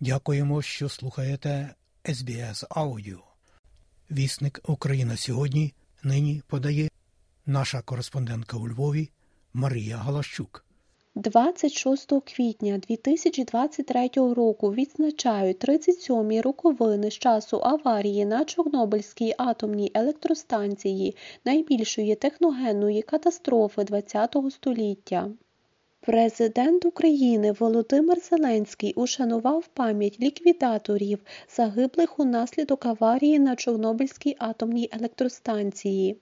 Дякуємо, що слухаєте SBS Аудіо. Вісник Україна сьогодні нині подає наша кореспондентка у Львові Марія Галащук. 26 квітня 2023 року відзначають 37-мі роковини з часу аварії на Чорнобильській атомній електростанції найбільшої техногенної катастрофи ХХ століття. Президент України Володимир Зеленський ушанував пам'ять ліквідаторів, загиблих унаслідок аварії на Чорнобильській атомній електростанції.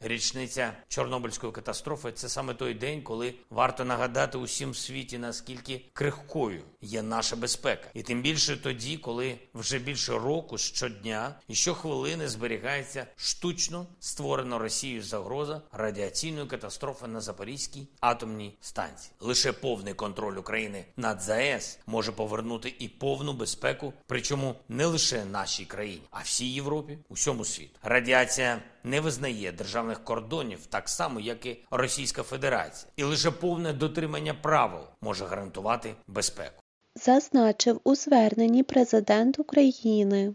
Річниця Чорнобильської катастрофи це саме той день, коли варто нагадати усім світі, наскільки крихкою є наша безпека, і тим більше тоді, коли вже більше року щодня і щохвилини зберігається штучно створена Росією загроза радіаційної катастрофи на Запорізькій атомній станції. Лише повний контроль України над ЗАЕС може повернути і повну безпеку, причому не лише нашій країні, а всій Європі, усьому світу. Радіація не визнає державних кордонів так само, як і Російська Федерація, і лише повне дотримання правил може гарантувати безпеку. Зазначив у зверненні президент України.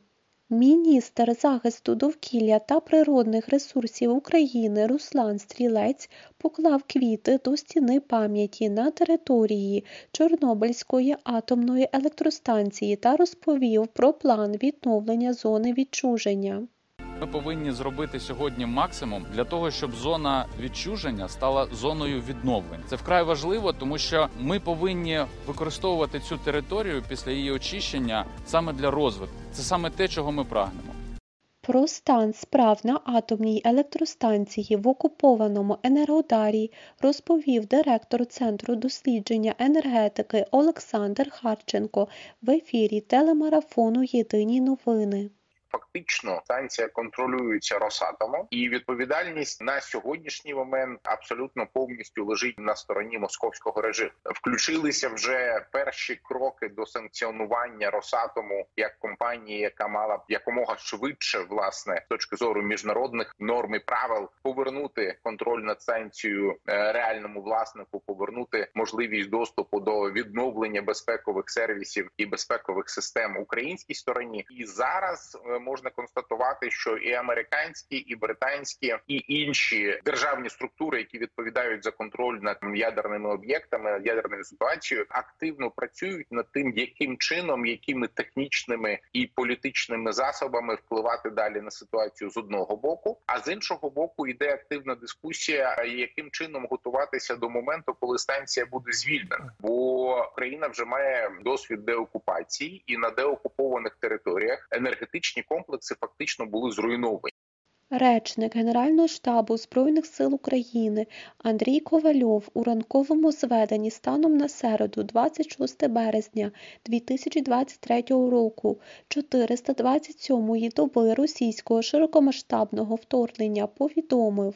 Міністр захисту довкілля та природних ресурсів України Руслан Стрілець поклав квіти до стіни пам'яті на території Чорнобильської атомної електростанції та розповів про план відновлення зони відчуження. Ми повинні зробити сьогодні максимум для того, щоб зона відчуження стала зоною відновлень. Це вкрай важливо, тому що ми повинні використовувати цю територію після її очищення саме для розвитку. Це саме те, чого ми прагнемо. Про стан справ на атомній електростанції в окупованому Енергодарі розповів директор Центру дослідження енергетики Олександр Харченко в ефірі телемарафону Єдині новини. Фактично станція контролюється Росатомом, і відповідальність на сьогоднішній момент абсолютно повністю лежить на стороні московського режиму. Включилися вже перші кроки до санкціонування Росатому як компанії, яка мала б якомога швидше, власне, з точки зору міжнародних норм і правил, повернути над станцією реальному власнику, повернути можливість доступу до відновлення безпекових сервісів і безпекових систем українській стороні. І зараз можна констатувати, що і американські, і британські, і інші державні структури, які відповідають за контроль над ядерними об'єктами, ядерною ситуацією, активно працюють над тим, яким чином, якими технічними і політичними засобами впливати далі на ситуацію з одного боку, а з іншого боку йде активна дискусія, яким чином готуватися до моменту, коли станція буде звільнена, бо Україна вже має досвід деокупації, і на деокупованих територіях енергетичні комплекси фактично були зруйновані. Речник Генерального штабу Збройних сил України Андрій Ковальов у ранковому зведенні станом на середу, 26 березня 2023 року, 427-ї доби російського широкомасштабного вторгнення повідомив.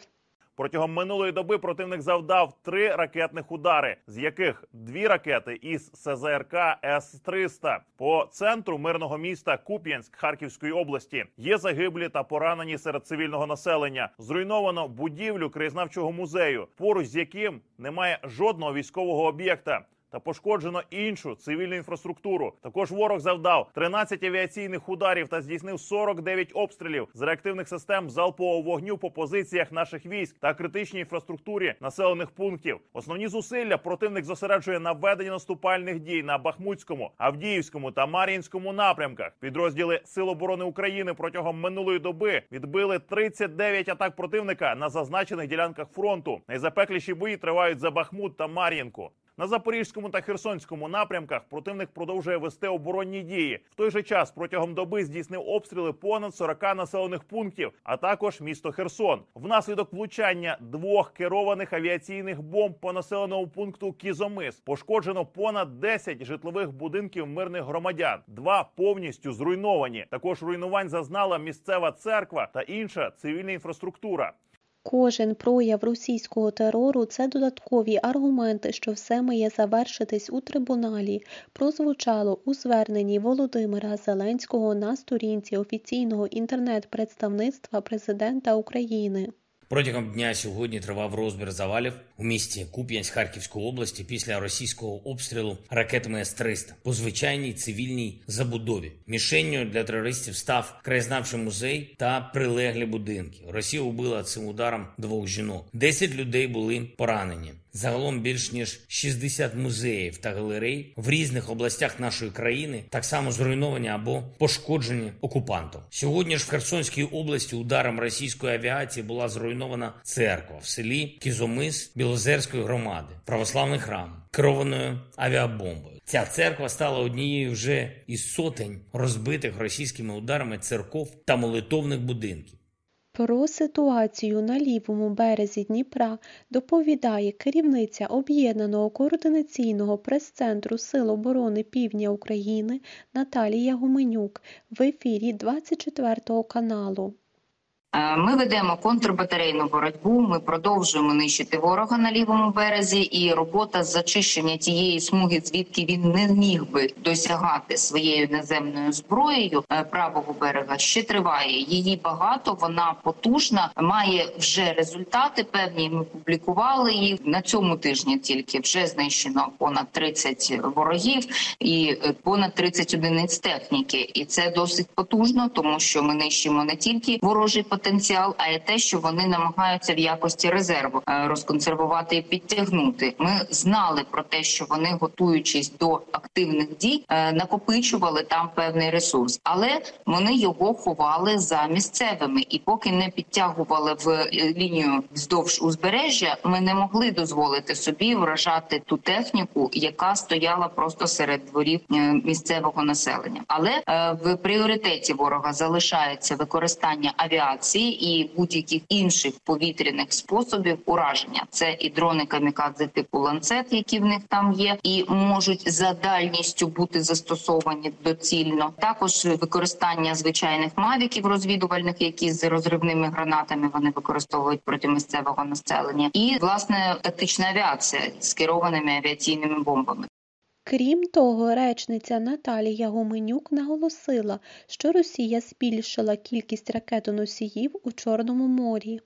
Протягом минулої доби противник завдав три ракетних удари, з яких дві ракети із СЗРК С-300 по центру мирного міста Куп'янськ Харківської області. Є загиблі та поранені серед цивільного населення. Зруйновано будівлю краєзнавчого музею, поруч з яким немає жодного військового об'єкта. Та пошкоджено іншу цивільну інфраструктуру. Також ворог завдав 13 авіаційних ударів та здійснив 49 обстрілів з реактивних систем залпового вогню по позиціях наших військ та критичній інфраструктурі населених пунктів. Основні зусилля противник зосереджує на веденні наступальних дій на Бахмутському, Авдіївському та Мар'їнському напрямках. Підрозділи Сил оборони України протягом минулої доби відбили 39 атак противника на зазначених ділянках фронту. Найзапекліші бої тривають за Бахмут та Мар'їнку. На Запорізькому та Херсонському напрямках противник продовжує вести оборонні дії. В той же час протягом доби здійснив обстріли понад 40 населених пунктів, а також місто Херсон. Внаслідок влучання двох керованих авіаційних бомб по населеному пункту Кізомис пошкоджено понад 10 житлових будинків мирних громадян. Два повністю зруйновані. Також руйнувань зазнала місцева церква та інша цивільна інфраструктура. Кожен прояв російського терору це додаткові аргументи, що все має завершитись у трибуналі. Прозвучало у зверненні Володимира Зеленського на сторінці офіційного інтернет-представництва президента України. Протягом дня сьогодні тривав розбір завалів у місті Куп'янськ Харківської області після російського обстрілу ракетами С-300 по звичайній цивільній забудові. Мішенню для терористів став краєзнавчий музей та прилеглі будинки. Росія убила цим ударом двох жінок. Десять людей були поранені. Загалом більш ніж 60 музеїв та галерей в різних областях нашої країни так само зруйновані або пошкоджені окупантом. Сьогодні ж в Херсонській області ударом російської авіації була зруйнована церква в селі Кізомис Білозерської громади, православний храм, керованою авіабомбою. Ця церква стала однією вже із сотень розбитих російськими ударами церков та молитовних будинків. Про ситуацію на лівому березі Дніпра доповідає керівниця Об'єднаного координаційного прес-центру Сил оборони Півдня України Наталія Гуменюк в ефірі 24 каналу. Е, Ми ведемо контрбатарейну боротьбу. Ми продовжуємо нищити ворога на лівому березі, і робота з зачищення тієї смуги, звідки він не міг би досягати своєю наземною зброєю е, правого берега, ще триває. Її багато, вона потужна, має вже результати. Певні ми публікували їх на цьому тижні. Тільки вже знищено понад 30 ворогів і е, понад 30 одиниць техніки. І це досить потужно, тому що ми нищимо не тільки ворожий потенціал, а й те, що вони намагаються в якості резерву е, розконсервувати і підтягнути. Ми знали про те, що вони, готуючись до активних дій, е, накопичували там певний ресурс, але вони його ховали за місцевими, і поки не підтягували в е, лінію вздовж узбережжя, ми не могли дозволити собі вражати ту техніку, яка стояла просто серед дворів місцевого населення. Але в пріоритеті ворога залишається використання авіації і будь-яких інших повітряних способів ураження. Це і дрони камікадзе типу ланцет, які в них там є, і можуть за дальністю бути застосовані доцільно. Також використання звичайних мавіків розвідувальних, які з розривними гранатами вони використовують проти місцевого населення, і власне тактична авіація з керованими авіаційними бомбами. Крім того, речниця Наталія Гуменюк наголосила, що Росія збільшила кількість ракетоносіїв у Чорному морі.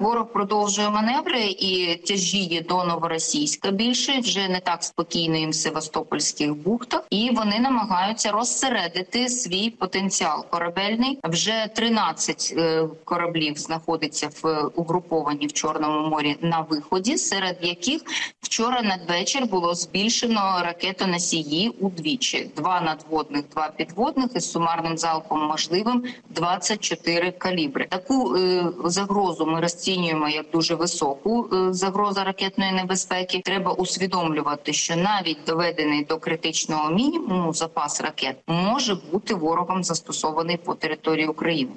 Ворог продовжує маневри і тяжіє до новоросійська більше вже не так спокійно їм в Севастопольських бухтах, і вони намагаються розсередити свій потенціал корабельний. Вже 13 е, кораблів знаходиться в угруповані в Чорному морі на виході, серед яких вчора надвечір було збільшено ракетоносії удвічі: два надводних, два підводних із сумарним залпом можливим 24 калібри. Таку е, загрозу ми розцінюємо як дуже високу е, загрозу ракетної небезпеки. Треба усвідомлювати, що навіть доведений до критичного мінімуму запас ракет може бути ворогом застосований по території України.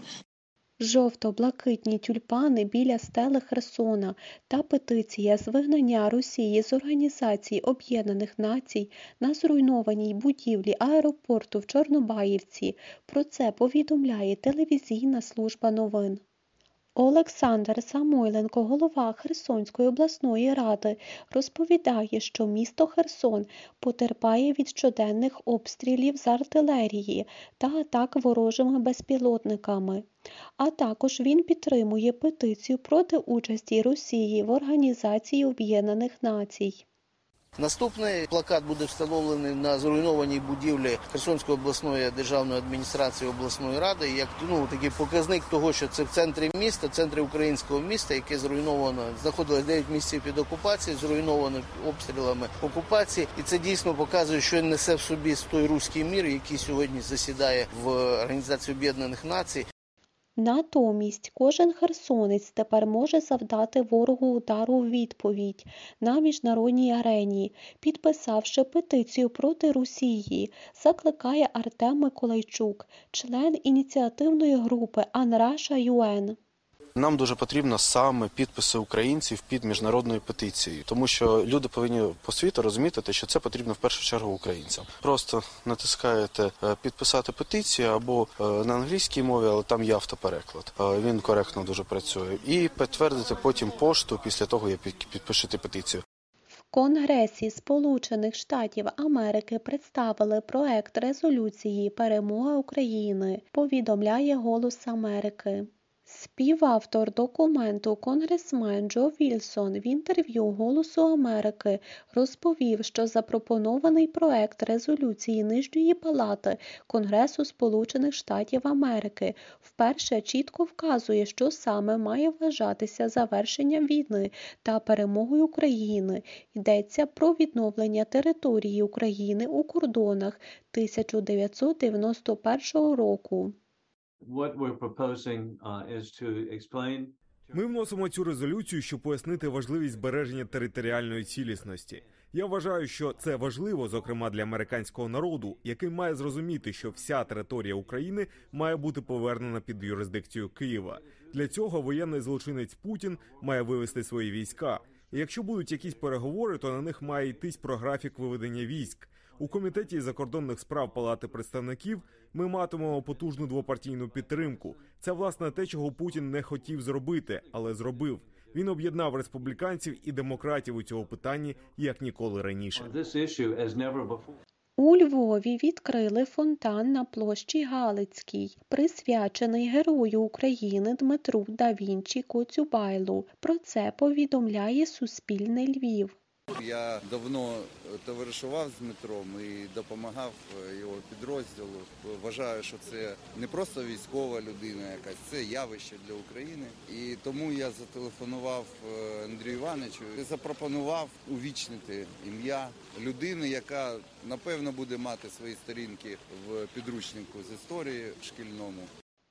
Жовто-блакитні тюльпани біля стели Херсона та петиція з вигнання Росії з Організації Об'єднаних Націй на зруйнованій будівлі аеропорту в Чорнобаївці. Про це повідомляє телевізійна служба новин. Олександр Самойленко, голова Херсонської обласної ради, розповідає, що місто Херсон потерпає від щоденних обстрілів з артилерії та атак ворожими безпілотниками. А також він підтримує петицію проти участі Росії в Організації Об'єднаних Націй. Наступний плакат буде встановлений на зруйнованій будівлі Херсонської обласної державної адміністрації обласної ради, як ну такий показник того, що це в центрі міста, центрі українського міста, яке зруйновано, знаходилось 9 місяців під окупацією, зруйновано обстрілами окупації, і це дійсно показує, що несе в собі той руський мір, який сьогодні засідає в Організації Об'єднаних Націй. Натомість кожен херсонець тепер може завдати ворогу удару у відповідь на міжнародній арені, підписавши петицію проти Росії, закликає Артем Миколайчук, член ініціативної групи Анраша ЮН. Нам дуже потрібно саме підписи українців під міжнародною петицією, тому що люди повинні по світу розуміти, що це потрібно в першу чергу українцям. Просто натискаєте е, підписати петицію або е, на англійській мові, але там є автопереклад. Е, Він коректно дуже працює. І підтвердити потім пошту після того, як під- підпишете петицію. Конгресі Сполучених Штатів Америки представили проект резолюції Перемога України, повідомляє Голос Америки. Співавтор документу конгресмен Джо Вільсон в інтерв'ю Голосу Америки розповів, що запропонований проект резолюції Нижньої палати Конгресу Сполучених Штатів Америки вперше чітко вказує, що саме має вважатися завершенням війни та перемогою України. Йдеться про відновлення території України у кордонах 1991 року. What we're proposing uh, Ми вносимо цю резолюцію, щоб пояснити важливість збереження територіальної цілісності. Я вважаю, що це важливо, зокрема для американського народу, який має зрозуміти, що вся територія України має бути повернена під юрисдикцію Києва. Для цього воєнний злочинець Путін має вивести свої війська. І якщо будуть якісь переговори, то на них має йтись про графік виведення військ. У комітеті закордонних справ Палати представників ми матимемо потужну двопартійну підтримку. Це власне те, чого Путін не хотів зробити, але зробив. Він об'єднав республіканців і демократів у цьому питанні як ніколи раніше. У Львові відкрили фонтан на площі Галицькій, присвячений Герою України Дмитру да Вінчі Коцюбайлу. Про це повідомляє Суспільне Львів. Я давно товаришував з Дмитром і допомагав його підрозділу. Вважаю, що це не просто військова людина, якась це явище для України. І тому я зателефонував е, Андрію Івановичу і запропонував увічнити ім'я людини, яка напевно буде мати свої сторінки в підручнику з історії шкільному.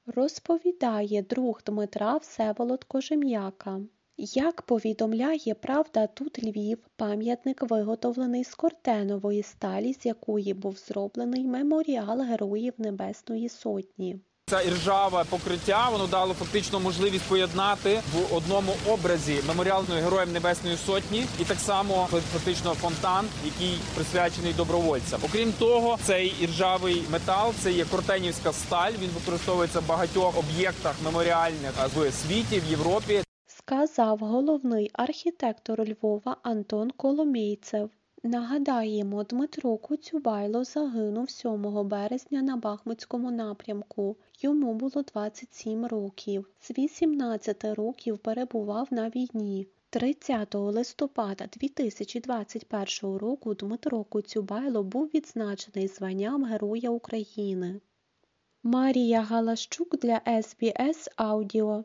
Розповідає друг Дмитра Всеволод Кожем'яка. Як повідомляє Правда тут Львів, пам'ятник виготовлений з кортенової сталі, з якої був зроблений меморіал Героїв Небесної Сотні. Це іржаве покриття воно дало фактично можливість поєднати в одному образі меморіал Героям Небесної Сотні і так само фактично фонтан, який присвячений добровольцям. Окрім того, цей іржавий метал це є кортенівська сталь. Він використовується в багатьох об'єктах меморіальних в світі в Європі. Сказав головний архітектор Львова Антон Коломійцев. Нагадаємо, Дмитро Коцюбайло загинув 7 березня на Бахмутському напрямку. Йому було 27 років. З 18 років перебував на війні. 30 листопада 2021 року Дмитро Коцюбайло був відзначений званням Героя України. Марія Галащук для СБС Аудіо